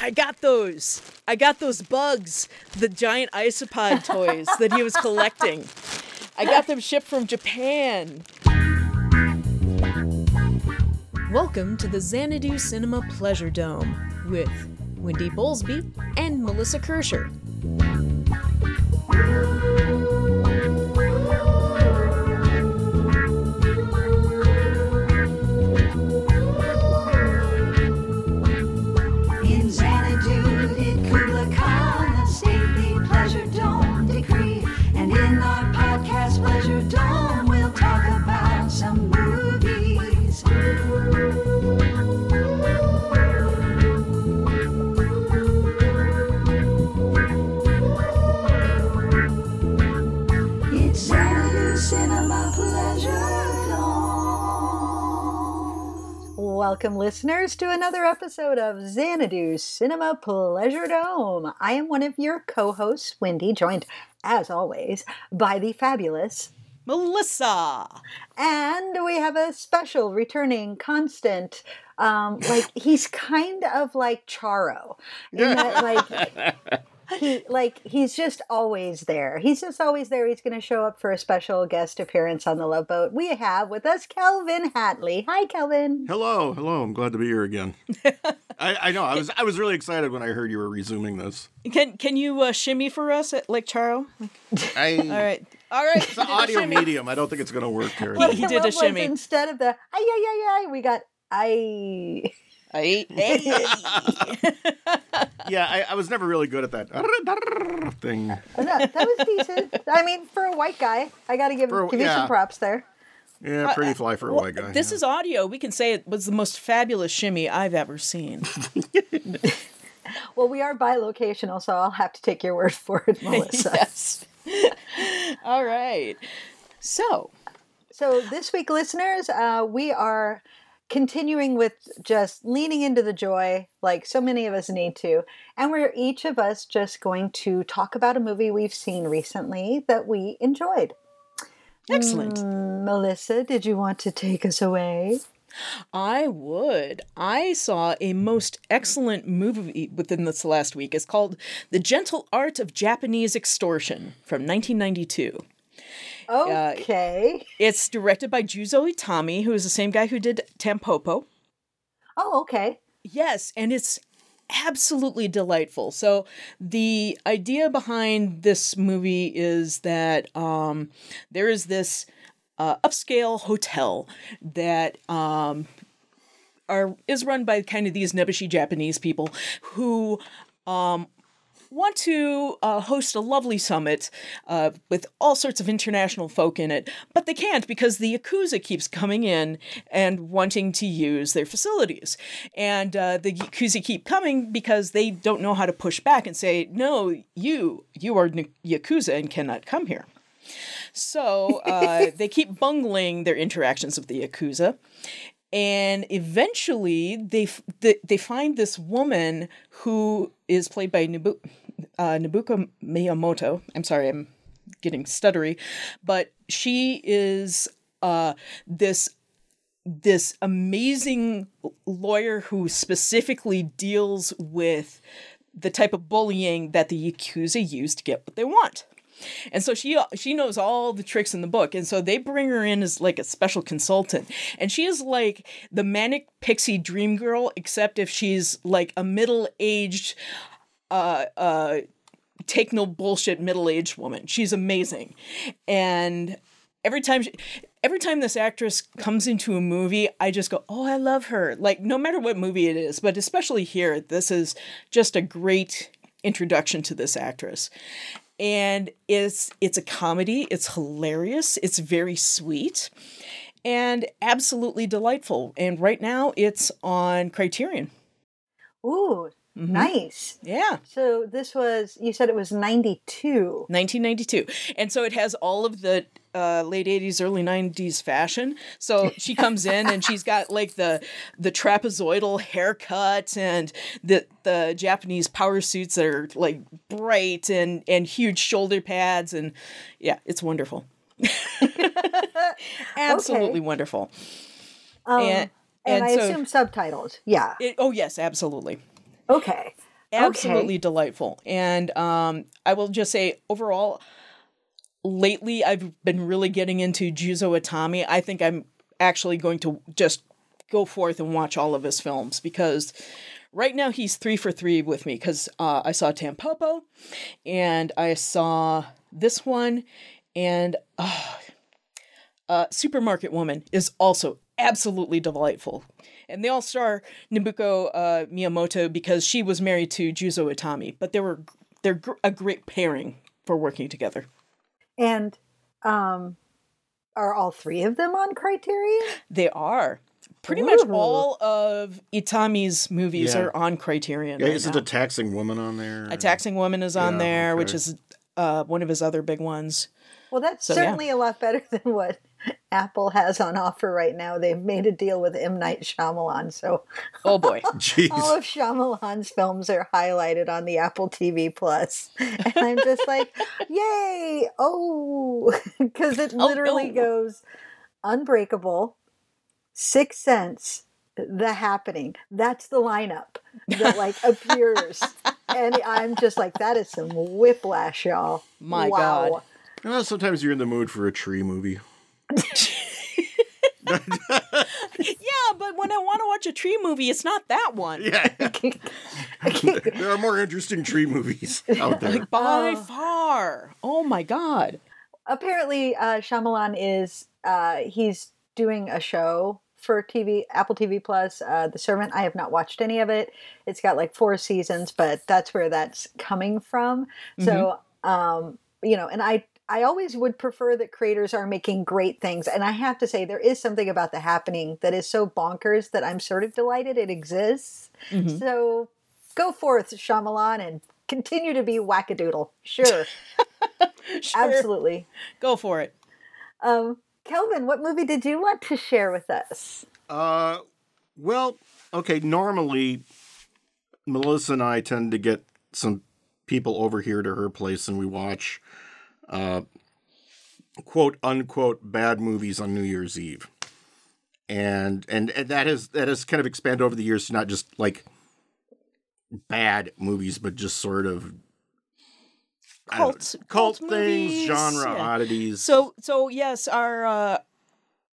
I got those. I got those bugs, the giant isopod toys that he was collecting. I got them shipped from Japan. Welcome to the Xanadu Cinema Pleasure Dome with Wendy Bowlesby and Melissa Kirscher. Welcome, listeners, to another episode of Xanadu Cinema Pleasure Dome. I am one of your co hosts, Wendy, joined, as always, by the fabulous. Melissa. And we have a special returning constant. Um, like he's kind of like Charo, in that like he like he's just always there. He's just always there. He's going to show up for a special guest appearance on the Love Boat. We have with us Kelvin Hatley. Hi, Kelvin. Hello, hello. I'm glad to be here again. I, I know. I was I was really excited when I heard you were resuming this. Can can you uh, shimmy for us at Lake Charo? I, All right. All right. It's an audio medium. I don't think it's going to work here. What He did a shimmy. Instead of the ay ay ay ay, we got I. Hey, hey. Yeah, I, I was never really good at that thing. No, that was decent. I mean, for a white guy, I got to give For a- give you some props there. Yeah, pretty fly for a Well, white guy. This yeah. is audio. We can say it was the most fabulous shimmy I've ever seen. Well, we are bilocational, so I'll have to take your word for it, Melissa. yes. All right. So, So this week, listeners, uh, we are continuing with just leaning into the joy, like so many of us need to, and we're each of us just going to talk about a movie we've seen recently that we enjoyed. excellent. Mm, Melissa, did you want to take us away? I would. I saw a most excellent movie within this last week. It's called The Gentle Art of Japanese Extortion from 1992. Okay. It's directed by Juzo Itami, who is the same guy who did Tampopo. oh, okay. Yes, and it's absolutely delightful. So the idea behind this movie is that um, there is this uh, upscale hotel that um, are is run by kind of these nebbishi Japanese people who um, want to uh, host a lovely summit uh, with all sorts of international folk in it, but they can't because the Yakuza keeps coming in and wanting to use their facilities. And uh, the Yakuza keep coming because they don't know how to push back and say, no, you, you are Yakuza and cannot come here. So uh, they keep bungling their interactions with the Yakuza. And eventually, they they find this woman who is played by Nobu- uh, Nobuko Miyamoto. I'm sorry, I'm getting stuttery, but she is uh, this this amazing lawyer who specifically deals with the type of bullying that the yakuza use to get what they want. And so she she knows all the tricks in the book, and so they bring her in as like a special consultant, and she is like the manic pixie dream girl, except if she's like a middle aged, uh, uh, take no bullshit middle aged woman. She's amazing, and every time she, every time this actress comes into a movie, I just go, "Oh, I love her." Like no matter what movie it is, but especially here, this is just a great introduction to this actress. And it's it's a comedy, it's hilarious, it's very sweet and absolutely delightful. And right now it's on Criterion. Ooh, nice. Yeah. So this was, you said it was 92. 1992. And so it has all of the uh, late 80s, early 90s fashion. So she comes in and she's got like the the trapezoidal haircut and the the Japanese power suits that are like bright and and huge shoulder pads and yeah, it's wonderful. Absolutely wonderful. Um, And- and, and I so- assume subtitled. Yeah. It, oh yes, absolutely. Okay. absolutely delightful. And um, I will just say, overall, lately I've been really getting into Juzo Itami. I think I'm actually going to just go forth and watch all of his films because right now he's three for three with me because uh, I saw Tampopo and I saw this one and uh, uh, Supermarket Woman is also absolutely delightful. And they all star Nobuko uh, Miyamoto because she was married to Juzo Itami, but they were they're gr- a great pairing for working together. And um, are all three of them on Criterion? They are. Pretty much all of Itami's movies Yeah. are on Criterion. Yeah, right isn't now. a taxing woman on there? A Taxing Woman is on Yeah, there, which is uh, one of his other big ones. Well, that's So, yeah. certainly a lot better than what Apple has on offer right now. They've made a deal with M. Night Shyamalan, so Oh boy. Jeez. all of Shyamalan's films are highlighted on the Apple TV Plus, and I'm just like, yay! Oh, because it Oh, literally no. goes Unbreakable, Sixth Sense, The Happening. That's the lineup that like appears, and I'm just like, that is some whiplash, y'all. My wow. God. Well, sometimes you're in the mood for a tree movie. Yeah, but when I want to watch a tree movie, it's not that one. Yeah. there are more interesting tree movies out there. By Oh. far. Oh my God. apparently uh Shyamalan is uh he's doing a show for TV Apple TV Plus uh The Servant I have not watched any of it it's got like four seasons but that's where that's coming from so um you know and I I always would prefer that creators are making great things and I have to say there is something about the happening that is so bonkers that I'm sort of delighted it exists Mhm. so go forth Shyamalan and continue to be wackadoodle sure Sure. absolutely Go for it. um, Kelvin, what movie did you want to share with us? Uh, well, okay. Normally, Melissa and I tend to get some people over here to her place, and we watch, uh, quote unquote, bad movies on New Year's Eve, and and, and that has that has kind of expanded over the years to not just like bad movies, but just sort of don't know, Cult- cult, cult things, movies, genre yeah. oddities. So so yes, our uh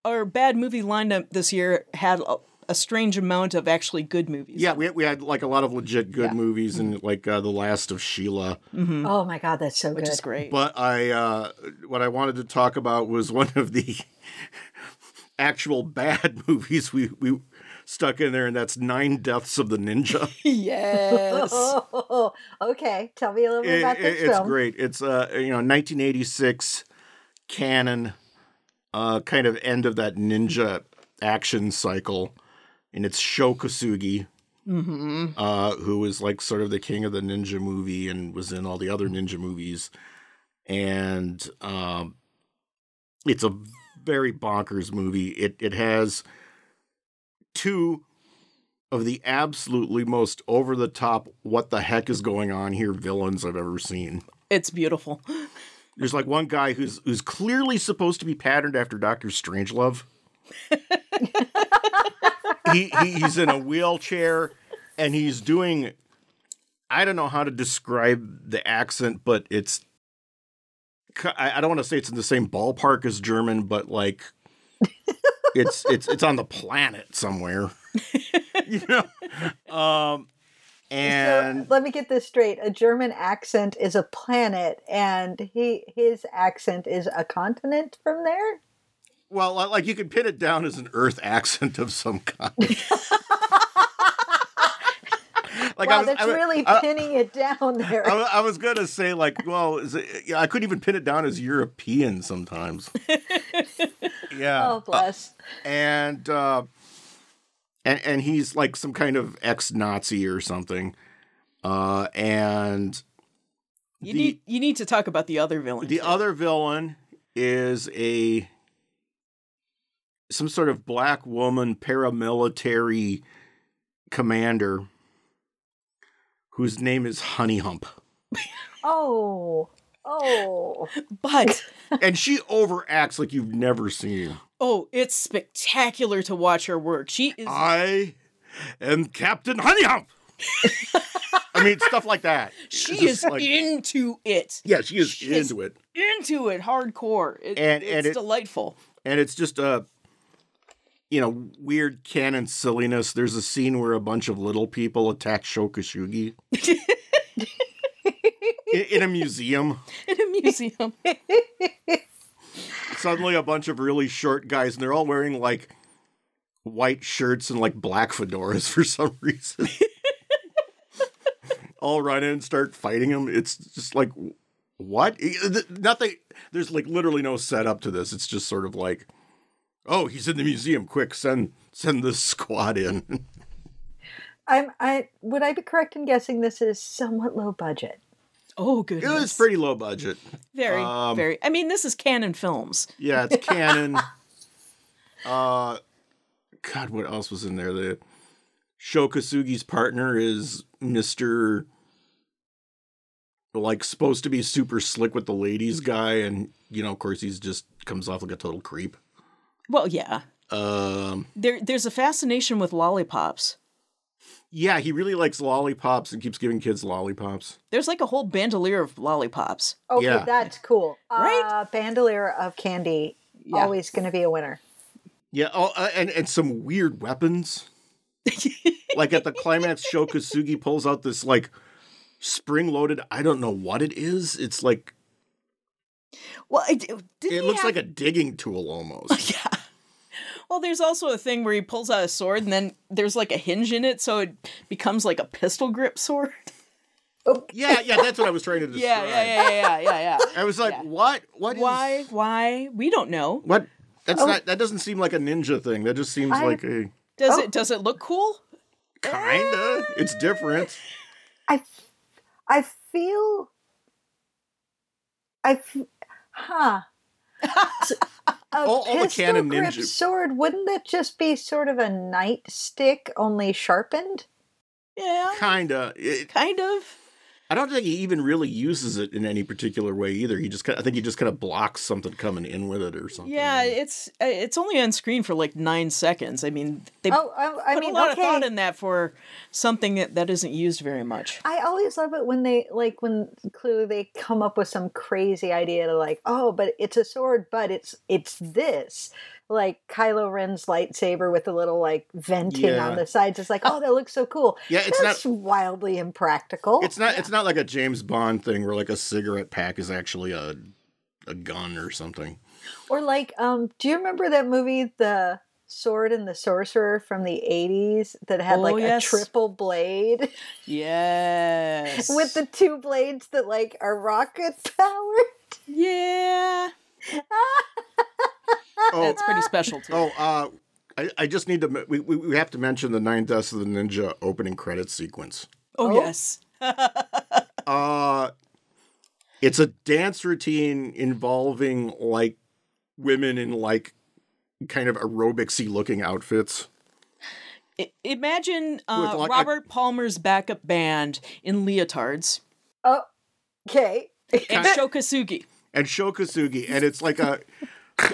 our bad movie lineup this year had a, a strange amount of actually good movies. Yeah, we had, we had like a lot of legit good Yeah. movies and like uh, the Last of Sheila. Mhm. Oh my God, that's so which good. is great. But I, uh, what I wanted to talk about was one of the actual bad movies we we stuck in there, and that's Nine Deaths of the Ninja. yes. Oh, okay. Tell me a little bit It- about it- this it's film. great. It's uh, you know, 1986 Cannon, uh, kind of end of that ninja action cycle, and it's Sho Kosugi. hmm uh, who was like sort of the king of the ninja movie and was in all the other ninja movies. And um, it's a very bonkers movie. It it has two of the absolutely most over the top what the heck is going on here villains I've ever seen. It's beautiful. There's like one guy who's who's clearly supposed to be patterned after Doctor Strangelove. he, he he's in a wheelchair and he's doing I don't know how to describe the accent, but it's I I don't want to say it's in the same ballpark as German, but like it's it's it's on the planet somewhere. you know? Um and so let me get this straight. A German accent is a planet, and he his accent is a continent from there. Well, like you could pin it down as an Earth accent of some kind. like wow, I was, that's I, was- really I, pinning it down there. I was- I was gonna say like, well, is it, yeah, I couldn't even pin it down as European sometimes. yeah, oh, bless. and uh, and and he's like some kind of ex-Nazi or something, uh, and You the- need you need to talk about the other villain. The too. other villain is a some sort of black woman paramilitary commander whose name is Honey Hump. oh, oh. But And she overacts like you've never seen. oh, it's spectacular to watch her work. She is I am Captain Honey Hump. I mean, stuff like that. She is like- into it. yeah, she is she is- into it, Into it hardcore. It, And- it's and it- delightful. and it's just a, you know, weird Cannon silliness. There's a scene where a bunch of little people attack Sho Kosugi. in, in a museum. In a museum. Suddenly, a bunch of really short guys, and they're all wearing like white shirts and like black fedoras for some reason. all run in and start fighting him. It's just like, what? Nothing. There's like literally no setup to this. It's just sort of like, oh, he's in the museum. Quick, send send this squad in. I'm I would I be correct in guessing this is somewhat low budget? Oh It goodness. was pretty low budget. very, um, very. I mean, this is Cannon films. Yeah, it's Cannon. uh, God, what else was in there? The Sho Kosugi's partner is Mister, like supposed to be super slick with the ladies guy, and you know, of course, he's just comes off like a total creep. Well, yeah. Um, There, there's a fascination with lollipops. yeah, he really likes lollipops and keeps giving kids lollipops. There's like a whole bandolier of lollipops. Okay, Yeah. that's cool. Right? Uh, bandolier of candy, Yeah. always going to be a winner. Yeah, oh, uh, and and some weird weapons. like at the climax, Sho Kosugi pulls out this like spring-loaded. I don't know what it is. It's like Well, I, did it looks like a digging tool almost. Yeah. Well, there's also a thing where he pulls out a sword and then there's like a hinge in it, so it becomes like a pistol grip sword. yeah, yeah, that's what I was trying to describe. Yeah, yeah, yeah, yeah, yeah, yeah. I was like, Yeah. what? What is Why? Why? We don't know. What? That's Oh. not. That doesn't seem like a ninja thing. That just seems I- like a Does Oh. it? Does it look cool? kinda. It's different. I, I feel, I, f- huh. S- a All- all the pistol grip ninja- sword wouldn't that just be sort of a nightstick only sharpened? Yeah, Kinda. It, kind of. I don't think he even really uses it in any particular way either. He just. Kind I think he just kind of blocks something coming in with it or something. Yeah, it's uh, it's only on screen for like nine seconds. I mean, they Oh, I, I put mean, a lot okay. of thought in that for something that, that isn't used very much. I always love it when they like when clearly they come up with some crazy idea to like, oh, but it's a sword, but it's it's this. Like Kylo Ren's lightsaber with the little like venting Yeah. on the sides. It's like, oh, that looks so cool. Yeah, it's That's wildly impractical. It's not. It's not like a James Bond thing where like a cigarette pack is actually a a gun or something. Or like, um, do you remember that movie, The Sword and the Sorcerer from the '80s, that had Oh, like yes. a triple blade Yes. with the two blades that like are rocket powered? yeah, Oh, that's pretty special too. oh. Uh, I, I just need to. We, we we have to mention the Nine Deaths of the Ninja opening credits sequence. Oh, Oh. yes. Uh, it's a dance routine involving like women in like kind of aerobicsy looking outfits. I- imagine uh, With, like, a- Robert Palmer's backup band in leotards Oh, okay. and Sho Kosugi. and Sho Kosugi, and it's like a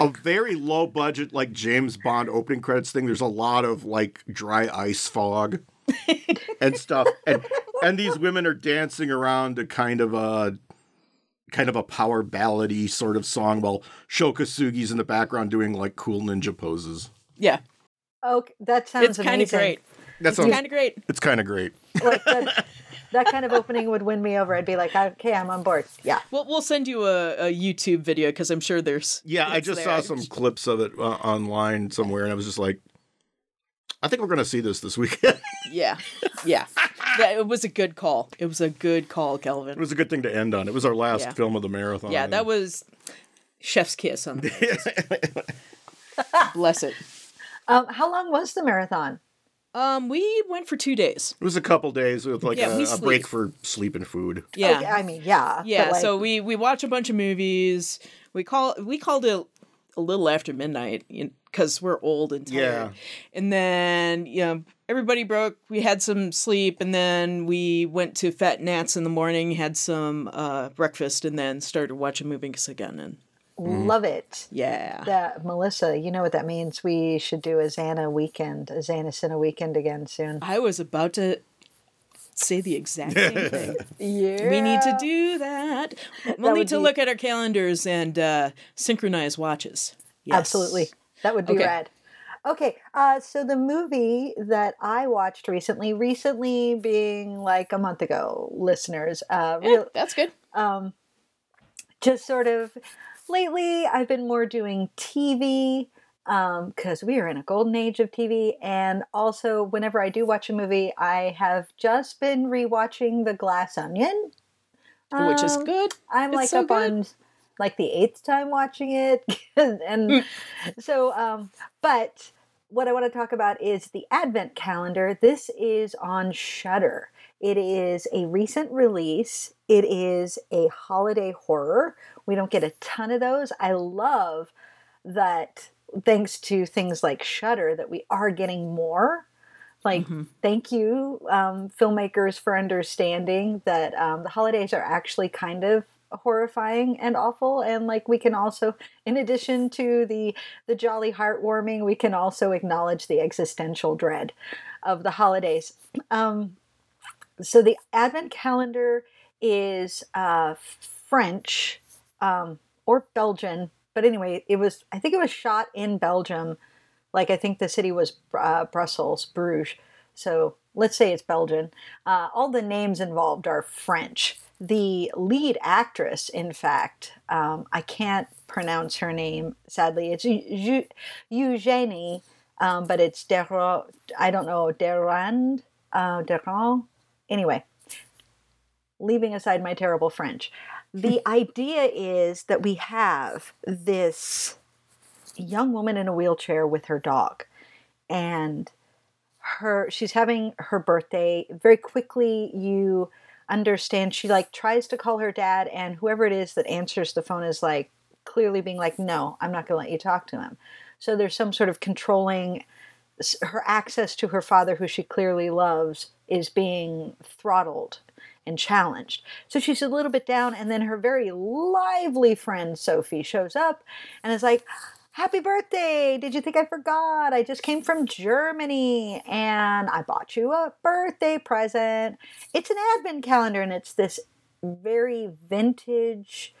a very low budget like James Bond opening credits thing. There's a lot of like dry ice fog and stuff, and and these women are dancing around to kind of a kind of a power ballady sort of song while Sho Kosugi's in the background doing like cool ninja poses. Yeah, Okay, that sounds it's kind of great. That It's sounds kind of great. it's kind of great. Like that, that kind of opening would win me over. I'd be like, okay, I'm on board. Yeah. We'll we'll send you a, a YouTube video because I'm sure there's. Yeah, I just there. saw some clips of it uh, online somewhere, and I was just like, I think we're gonna see this this weekend. Yeah, yeah. yeah. It was a good call. It was a good call, Kelvin. it was a good thing to end on. It was our last Yeah. film of the marathon. Yeah, that was chef's kiss on the bless it. Um, how long was the marathon? Um, we went for two days. It was a couple days with like Yeah, a, a break for sleep and food. Yeah, Okay, I mean, yeah. yeah. like, so we we watch a bunch of movies. We call we called it a little after midnight because we're old and tired. Yeah. And then you know everybody broke. We had some sleep, and then we went to Fat Nats in the morning, had some uh, breakfast, and then started watching movies again. And love it. yeah, That Melissa, you know what that means. We should do a Xana weekend, a Xana Cinna weekend again soon. I was about to say the exact same thing. Yeah. We need to do that. We'll would need to be- look at our calendars and uh, synchronize watches. Yes. Absolutely. That would be Okay. rad. Okay, uh, so the movie that I watched recently, recently being like a month ago, listeners, uh, Yeah, real, that's good. um, just sort of lately I've been more doing TV because we are in a golden age of TV. And also, whenever I do watch a movie, I have just been rewatching The Glass Onion. Which is Um, good. I'm It's like so up good. on like the eighth time watching it. and Mm. so, um, but what I want to talk about is the Advent calendar. This is on Shudder. It is a recent release. It is a holiday horror. We don't get a ton of those. I love that thanks to things like Shudder that we are getting more. Like, Mhm. thank you, um, filmmakers, for understanding that um, the holidays are actually kind of horrifying and awful and like we can also in addition to the the jolly heartwarming we can also acknowledge the existential dread of the holidays um so the advent calendar is uh french um or belgian but anyway it was i think it was shot in belgium. Like i think the city was uh, brussels bruges. So let's say it's belgian. Uh, all the names involved are french. The lead actress in fact um, i can't pronounce her name sadly. It's Eu- Eu- eugenie um, but it's Dero, i don't know derand uh, Derand. anyway leaving aside my terrible French, the idea is that we have this young woman in a wheelchair with her dog, and her she's having her birthday. Very quickly, you understand she like tries to call her dad, and whoever it is that answers the phone is like clearly being like, "No, I'm not going to let you talk to him." So there's some sort of controlling her access to her father, who she clearly loves, is being throttled and challenged. So she's a little bit down, and then her very lively friend Sophie shows up and is like, Happy birthday! Did you think I forgot? I just came from Germany and I bought you a birthday present. It's an advent calendar, and it's this very vintage,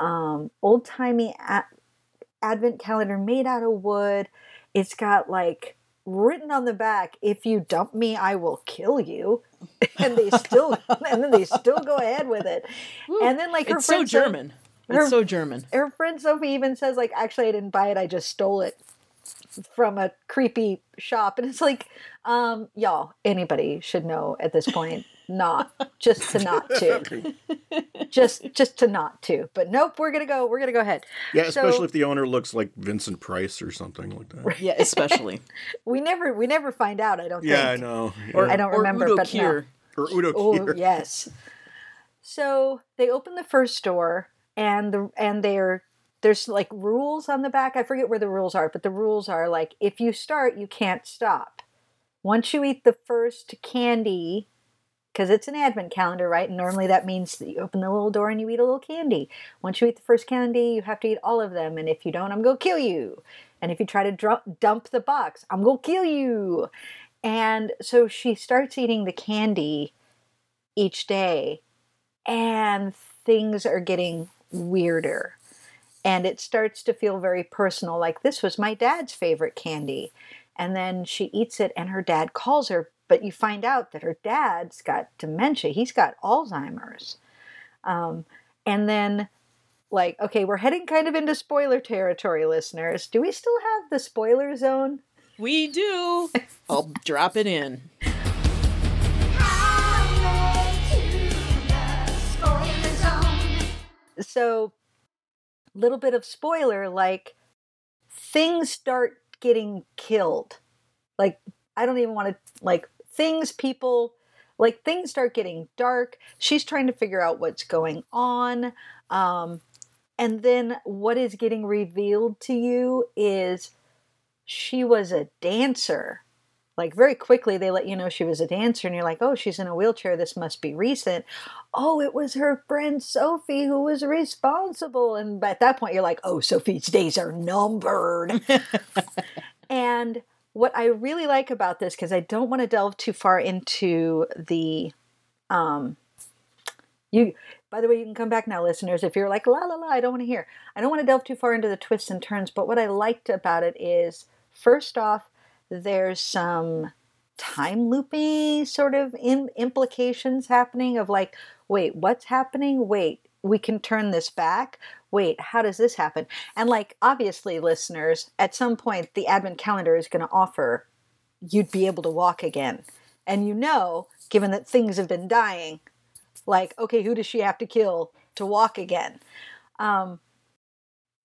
um, old timey advent calendar made out of wood. It's got like written on the back, if you dump me, I will kill you. and they still and then they still go ahead with it. And then like her It's so friend So- German. her- It's so German. her friend Sophie even says like actually I didn't buy it, I just stole it from a creepy shop. And it's like, um, y'all, anybody should know at this point not just to not to. just just to not to. But nope, we're gonna go we're gonna go ahead. Yeah, So- especially if the owner looks like Vincent Price or something like that. Yeah, especially. We never we never find out, I don't Yeah, I think. know. Or, I don't or remember, Udo but no. Kier. Or Udo Oh Kier. yes. So they open the first door, and the and they're there's like rules on the back. I forget where the rules are, but the rules are like if you start, you can't stop. Once you eat the first candy, because it's an advent calendar, right? And normally that means that you open the little door and you eat a little candy. Once you eat the first candy, you have to eat all of them. And if you don't, I'm going to kill you. And if you try to dr- dump the box, I'm going to kill you. And so she starts eating the candy each day, and things are getting weirder. And it starts to feel very personal like this was my dad's favorite candy. And then she eats it, and her dad calls her, but you find out that her dad's got dementia. He's got Alzheimer's. Um, and then, like, okay, we're heading kind of into spoiler territory, listeners. Do we still have the spoiler zone? We do. I'll drop it in. so little bit of spoiler like things start getting killed. Like i don't even want to like things people like things start getting dark. She's trying to figure out what's going on um and then what is getting revealed to you is she was a dancer like very quickly they let you know she was a dancer and you're like oh she's in a wheelchair. This must be recent. Oh it was her friend sophie who was responsible. And at that point you're like oh sophie's days are numbered. And what i really like about this because i don't want to delve too far into the Um, you, by the way, you can come back now, listeners, if you're like, la la la, I don't want to hear. I don't want to delve too far into the twists and turns, but what I liked about it is, first off, there's some time loopy sort of in, implications happening of like, wait, what's happening? Wait, we can turn this back. Wait, how does this happen? And like, obviously, listeners, at some point, the advent calendar is going to offer you'd be able to walk again. And you know, given that things have been dying, like, okay, who does she have to kill to walk again? Um,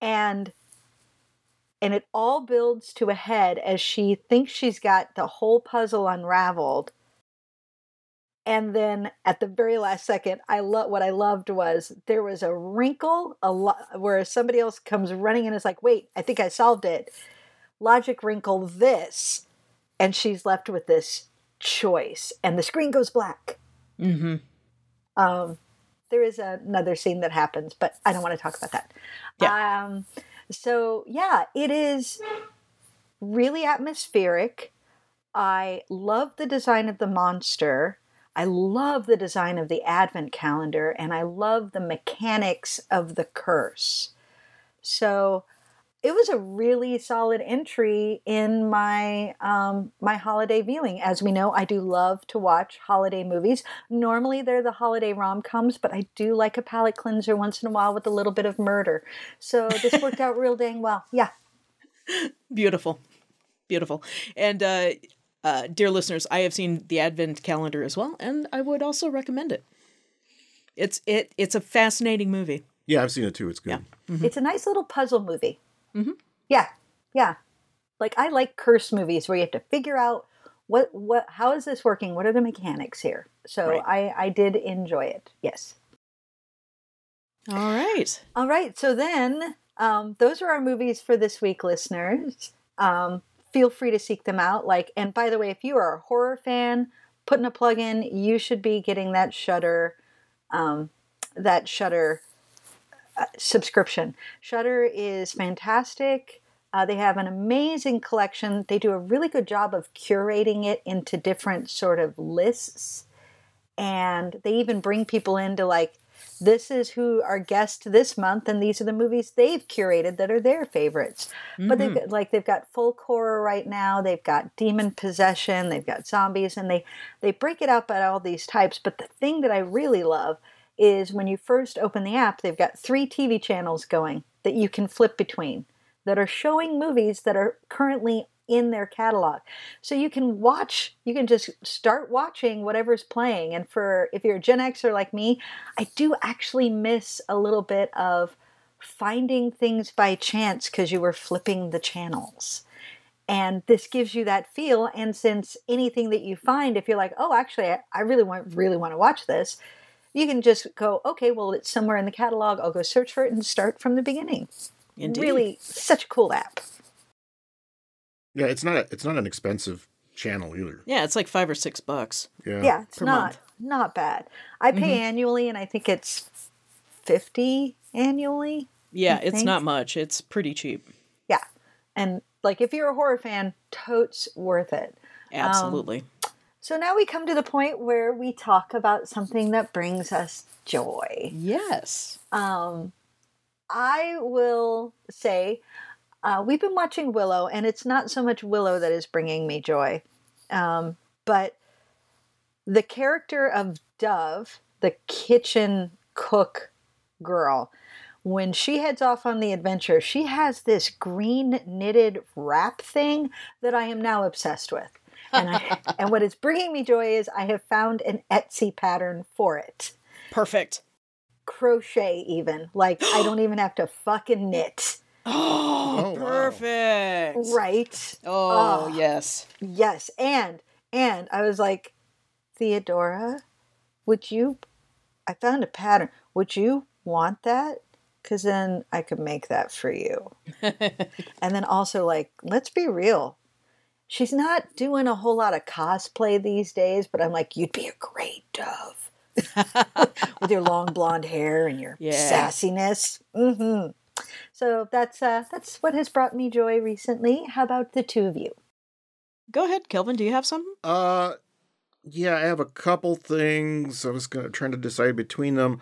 and and it all builds to a head as she thinks she's got the whole puzzle unraveled. And then at the very last second, I love what I loved was there was a wrinkle, a lo- where somebody else comes running and is like, "Wait, I think I solved it." Logic wrinkle this, and she's left with this choice, and the screen goes black. Mm-hmm. Um, there is another scene that happens, but I don't want to talk about that. Yeah. Um, so yeah, it is really atmospheric. I love the design of the monster. I love the design of the advent calendar, and I love the mechanics of the curse. So it was a really solid entry in my um, my holiday viewing. As we know, I do love to watch holiday movies. Normally, they're the holiday rom coms, but I do like a palate cleanser once in a while with a little bit of murder. So this worked out real dang well. Yeah, Beautiful. Beautiful. And uh, uh, dear listeners, I have seen the Advent calendar as well, and I would also recommend it. It's it it's a fascinating movie. Yeah, I've seen it too. It's good. it's a nice little puzzle movie. Mm-hmm. Yeah, yeah. Like I like curse movies where you have to figure out what what how is this working? What are the mechanics here? So Right. I I did enjoy it. Yes. All right. All right. So then, um, those are our movies for this week, listeners. Um, feel free to seek them out. Like, and by the way, if you are a horror fan, putting a plug in, you should be getting that Shudder, um, that Shudder subscription. Shudder is fantastic. Uh, they have an amazing collection. They do a really good job of curating it into different sort of lists. And they even bring people into like this is who our guest this month and these are the movies they've curated that are their favorites. But they've got, like they've got folk horror right now. They've got demon possession. They've got zombies. And they they break it up by all these types. But the thing that i really love is when you first open the app they've got three tv channels going that you can flip between that are showing movies that are currently in their catalog. So you can watch, you can just start watching whatever's playing. And for if you're a Gen Xer like me, I do actually miss a little bit of finding things by chance because you were flipping the channels. And this gives you that feel. And since anything that you find, if you're like, oh, actually, I, really want really want to watch this, you can just go, okay, well, it's somewhere in the catalog. I'll go search for it and start from the beginning. Indeed. Really, such a cool app. Yeah, it's not a, it's not an expensive channel either. Yeah, it's like five or six bucks. Yeah. Yeah, it's per not month. not bad. I pay mm-hmm. annually, and I think it's fifty annually. Yeah, I it's think. not much. It's pretty cheap. Yeah, and like if you're a horror fan, totes worth it. Um, Absolutely. So now we come to the point where we talk about something that brings us joy. yes. Um, I will say uh, we've been watching Willow, and it's not so much Willow that is bringing me joy, um, but the character of Dove, the kitchen cook girl, when she heads off on the adventure, she has this green knitted wrap thing that I am now obsessed with. And, I, and what is bringing me joy is I have found an Etsy pattern for it Perfect. crochet even. Like I don't even have to fucking knit. Oh, oh, wow. perfect. Right? Oh, Oh. yes. Yes. And and I was like, Theodora, would you I found a pattern. Would you want that? Cause then I could make that for you. and then also like, let's be real. She's not doing a whole lot of cosplay these days, but I'm like, you'd be a great dove. With your long blonde hair and your Yeah. sassiness. hmm So that's uh, that's what has brought me joy recently. How about the two of you? Go ahead, Kelvin. Do you have something? Uh, yeah, I have a couple things. I was gonna trying to decide between them.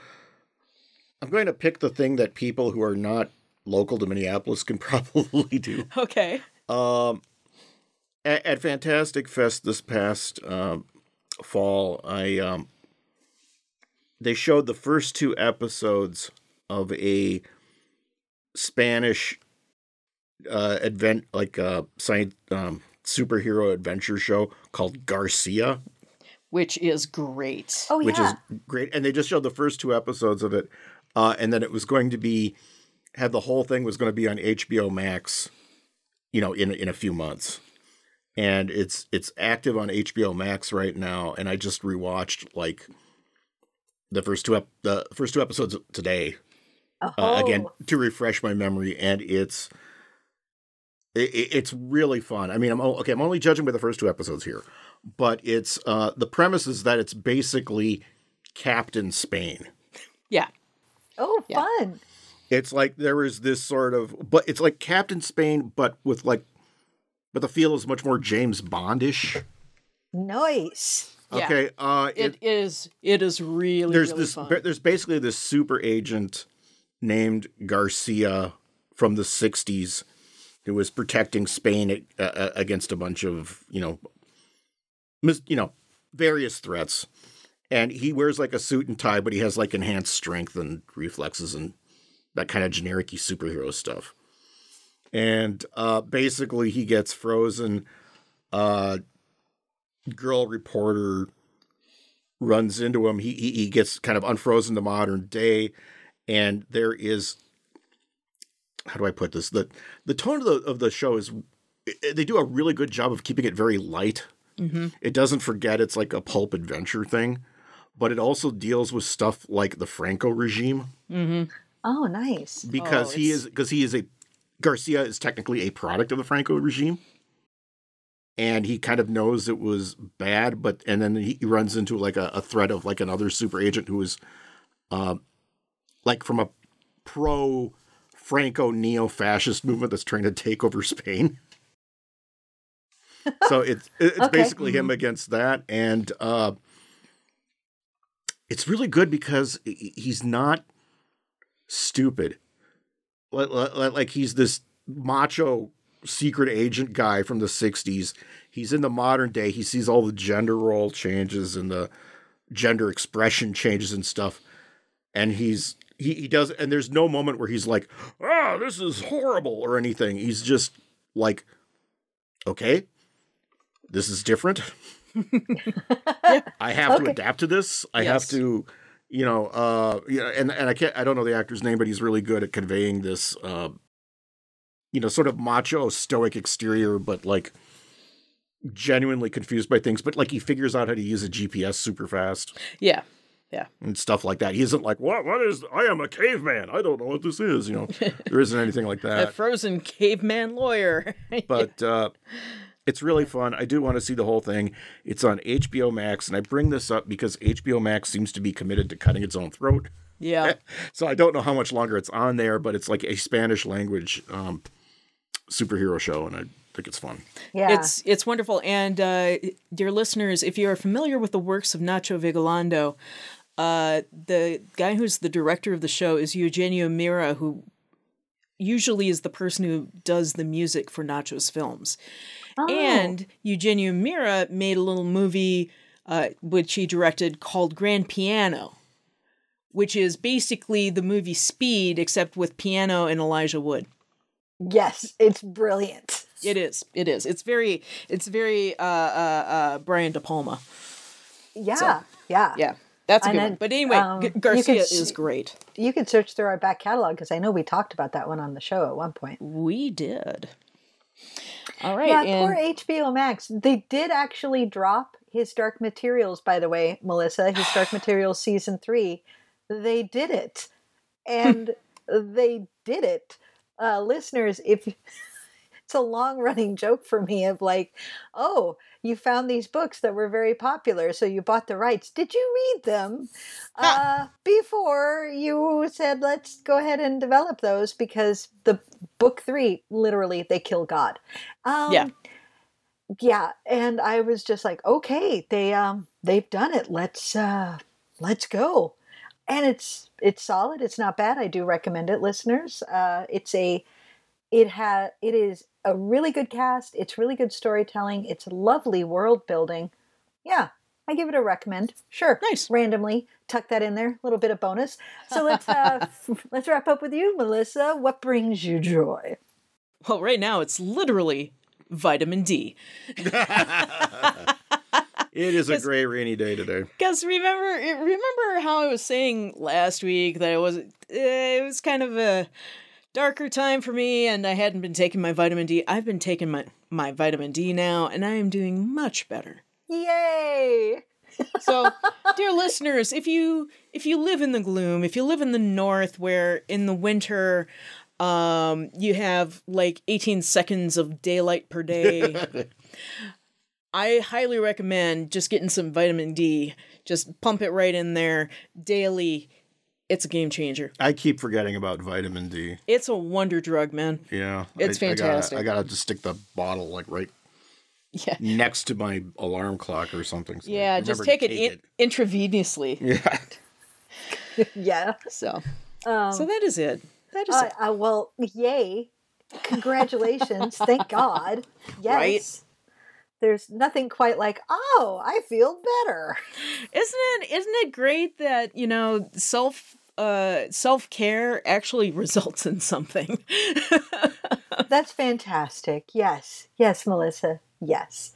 I'm going to pick the thing that people who are not local to Minneapolis can probably do. Okay. Um, at, at Fantastic Fest this past um, fall, I um, they showed the first two episodes of a Spanish uh, advent like a science um, superhero adventure show called Garcia, Which is great. Oh yeah, which is great. And they just showed the first two episodes of it, uh, and then it was going to be had the whole thing was going to be on HBO Max, you know, in in a few months. And it's it's active on HBO Max right now, and I just rewatched like the first two ep- the first two episodes today uh, Oh. again to refresh my memory, and it's it, it- it's really fun. I mean, I'm okay. I'm only judging by the first two episodes here, but it's uh, the premise is that it's basically Captain Spain. Yeah. Oh, Yeah. fun. It's like there is this sort of, but it's like Captain Spain, but with like, but the feel is much more James Bondish. Nice. Yeah. Okay, uh, It is. It is really. there's really this Fun. there's basically this super agent named Garcia from the 60s who was protecting Spain uh, against a bunch of, you know, mis- you know, various threats. And he wears like a suit and tie, but he has like enhanced strength and reflexes and that kind of generic superhero stuff. And uh basically he gets frozen uh girl reporter runs into him. He, he he gets kind of unfrozen to modern day, and there is how do I put this? the The tone of the of the show is they do a really good job of keeping it very light. Mm-hmm. It doesn't forget it's like a pulp adventure thing, but it also deals with stuff like the Franco regime Mm-hmm. Oh, nice. because Oh, he is because he is a Garcia is technically a product of the Franco regime. And he kind of knows it was bad, but and then he runs into like a, a threat of like another super agent who is uh, like from a pro Franco neo fascist movement that's trying to take over Spain. so it's it's Okay. basically him against that, and uh, it's really good because he's not stupid. Like, he's this macho secret agent guy from the 60s. He's in the modern day. He sees all the gender role changes and the gender expression changes and stuff. And he's he, he does and there's no moment where he's like, "Ah, this is horrible" or anything. He's just like, "Okay, this is different. I have to adapt to this. I have to you know, uh, yeah, and and I can't, I don't know the actor's name, but he's really good at conveying this, uh, you know, sort of macho, stoic exterior, but like genuinely confused by things. But like he figures out how to use a GPS super fast Yeah. Yeah, and stuff like that. He isn't like, what, what is? I am a caveman. I don't know what this is. You know, there isn't anything like that. A frozen caveman lawyer. But uh, it's really fun. I do want to see the whole thing. It's on HBO Max, and I bring this up because HBO Max seems to be committed to cutting its own throat. yeah. So I don't know how much longer it's on there, but it's like a Spanish language um, superhero show, and I think it's fun. Yeah. It's it's wonderful. And uh, dear listeners, if you are familiar with the works of Nacho Vigalondo, uh, the guy who's the director of the show is Eugenio Mira, who usually is the person who does the music for Nacho's films. Oh. And Eugenio Mira made a little movie uh, which he directed called Grand Piano, which is basically the movie Speed except with piano and Elijah Wood. yes, it's brilliant. It is. It is. It's very. It's very. Uh, uh, uh, Brian De Palma. Yeah. yeah. Yeah, that's a And good then, one. But anyway, um, G- Garcia could is great. You can search through our back catalog because I know we talked about that one on the show at one point. We did. All right. Yeah, and poor HBO Max. They did actually drop his Dark Materials, by the way, Melissa, his Dark Materials season three. They did it. And they did it. Uh, listeners, if it's a long running joke for me of like, oh, you found these books that were very popular, so you bought the rights. Did you read them uh, before you said, let's go ahead and develop those? Because the book three, literally, they kill God. Um, Yeah. yeah, and I was just like, okay, they um they've done it. Let's uh let's go. And it's it's solid. It's not bad. I do recommend it, listeners. Uh, it's a it has it is a really good cast. It's really good storytelling. It's lovely world building. Yeah, I give it a recommend. Sure, Nice. Randomly tuck that in there, a little bit of bonus. So let's uh let's wrap up with you, Melissa. What brings you joy? Well, right now it's literally vitamin D. It is a Yes. gray rainy day today. Because remember, remember how I was saying last week that it was it was kind of a darker time for me, and I hadn't been taking my vitamin D. I've been taking my my vitamin D now, and I am doing much better. Yay! So, dear listeners, if you if you live in the gloom, if you live in the north where in the winter um you have like 18 seconds of daylight per day, I highly recommend just getting some vitamin D. Just pump it right in there daily. It's a game changer. I keep forgetting about vitamin D. It's a wonder drug, man. Yeah, It's I, I gotta- fantastic. I gotta, just stick the bottle like right Yeah. next to my alarm clock or something. so Yeah, just remember take to it, in- intravenously. Yeah. Yeah. So, Um, so that is it. That is Uh, it. uh, well, yay. Congratulations. Thank God. Yes. Right? There's nothing quite like, oh, I feel better. Isn't it isn't it great that, you know, self uh self-care actually results in something. That's fantastic. Yes. Yes, Melissa. Yes.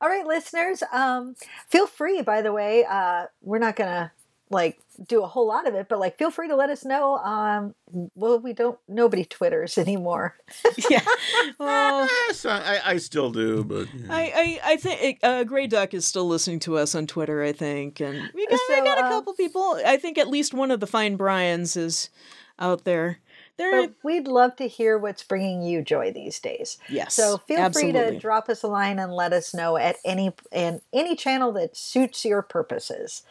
All right, listeners. Um, feel free, by the way. Uh, we're not going to like do a whole lot of it, but like feel free to let us know. Um, well, we don't, nobody Twitters anymore. yeah. Well, Yes, I, I still do, but yeah. I, I, I think uh, Gray Duck is still listening to us on Twitter, I think. And we got, we got a uh, couple people. I think at least one of the fine Bryans is out there. They're, we'd love to hear what's bringing you joy these days. yes. So feel free to drop us a line and let us know at any and any channel that suits your purposes.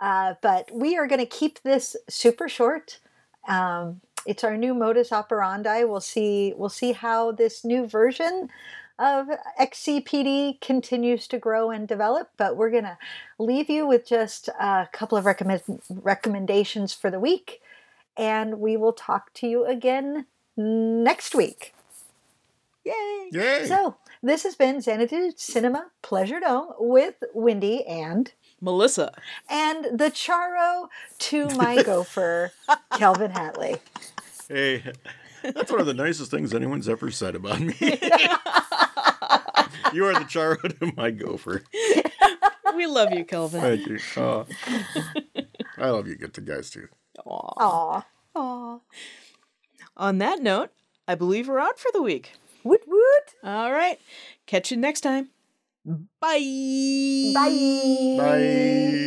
Uh, but we are going to keep this super short. Um, it's our new modus operandi. We'll see. We'll see how this new version of XCPD continues to grow and develop. But we're going to leave you with just a couple of recommend, recommendations for the week, and we will talk to you again next week. Yay! Yay. So, this has been Xanadu Cinema Pleasure Dome with Wendy and Melissa. and the Charo to my gopher, Kelvin Hatley. Hey, that's one of the nicest things anyone's ever said about me. you are the charo to my gopher. We love you, Kelvin. Thank you. Oh. I love you, good to guys too. Aw. Aw. Aw. On that note, I believe we're out for the week. Woot woot. All right. Catch you next time. Bye. Bye. Bye.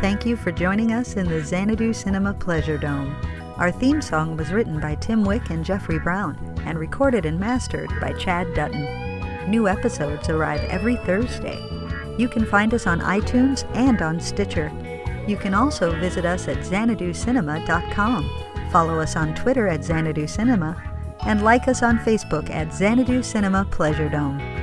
Thank you for joining us in the Xanadu Cinema Pleasure Dome. Our theme song was written by Tim Wick and Jeffrey Brown and recorded and mastered by Chad Dutton. New episodes arrive every Thursday. You can find us on iTunes and on Stitcher. You can also visit us at xanaducinema.com, follow us on Twitter at xanaducinema, and like us on Facebook at Xanadu Cinema Pleasure Dome.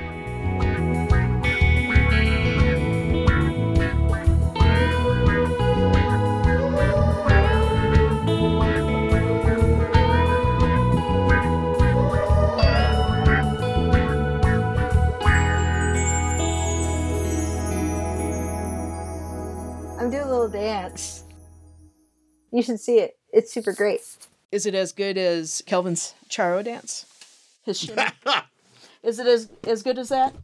You should see it. It's super great. Is it as good as Kelvin's Charo dance? His? Is it as as good as that?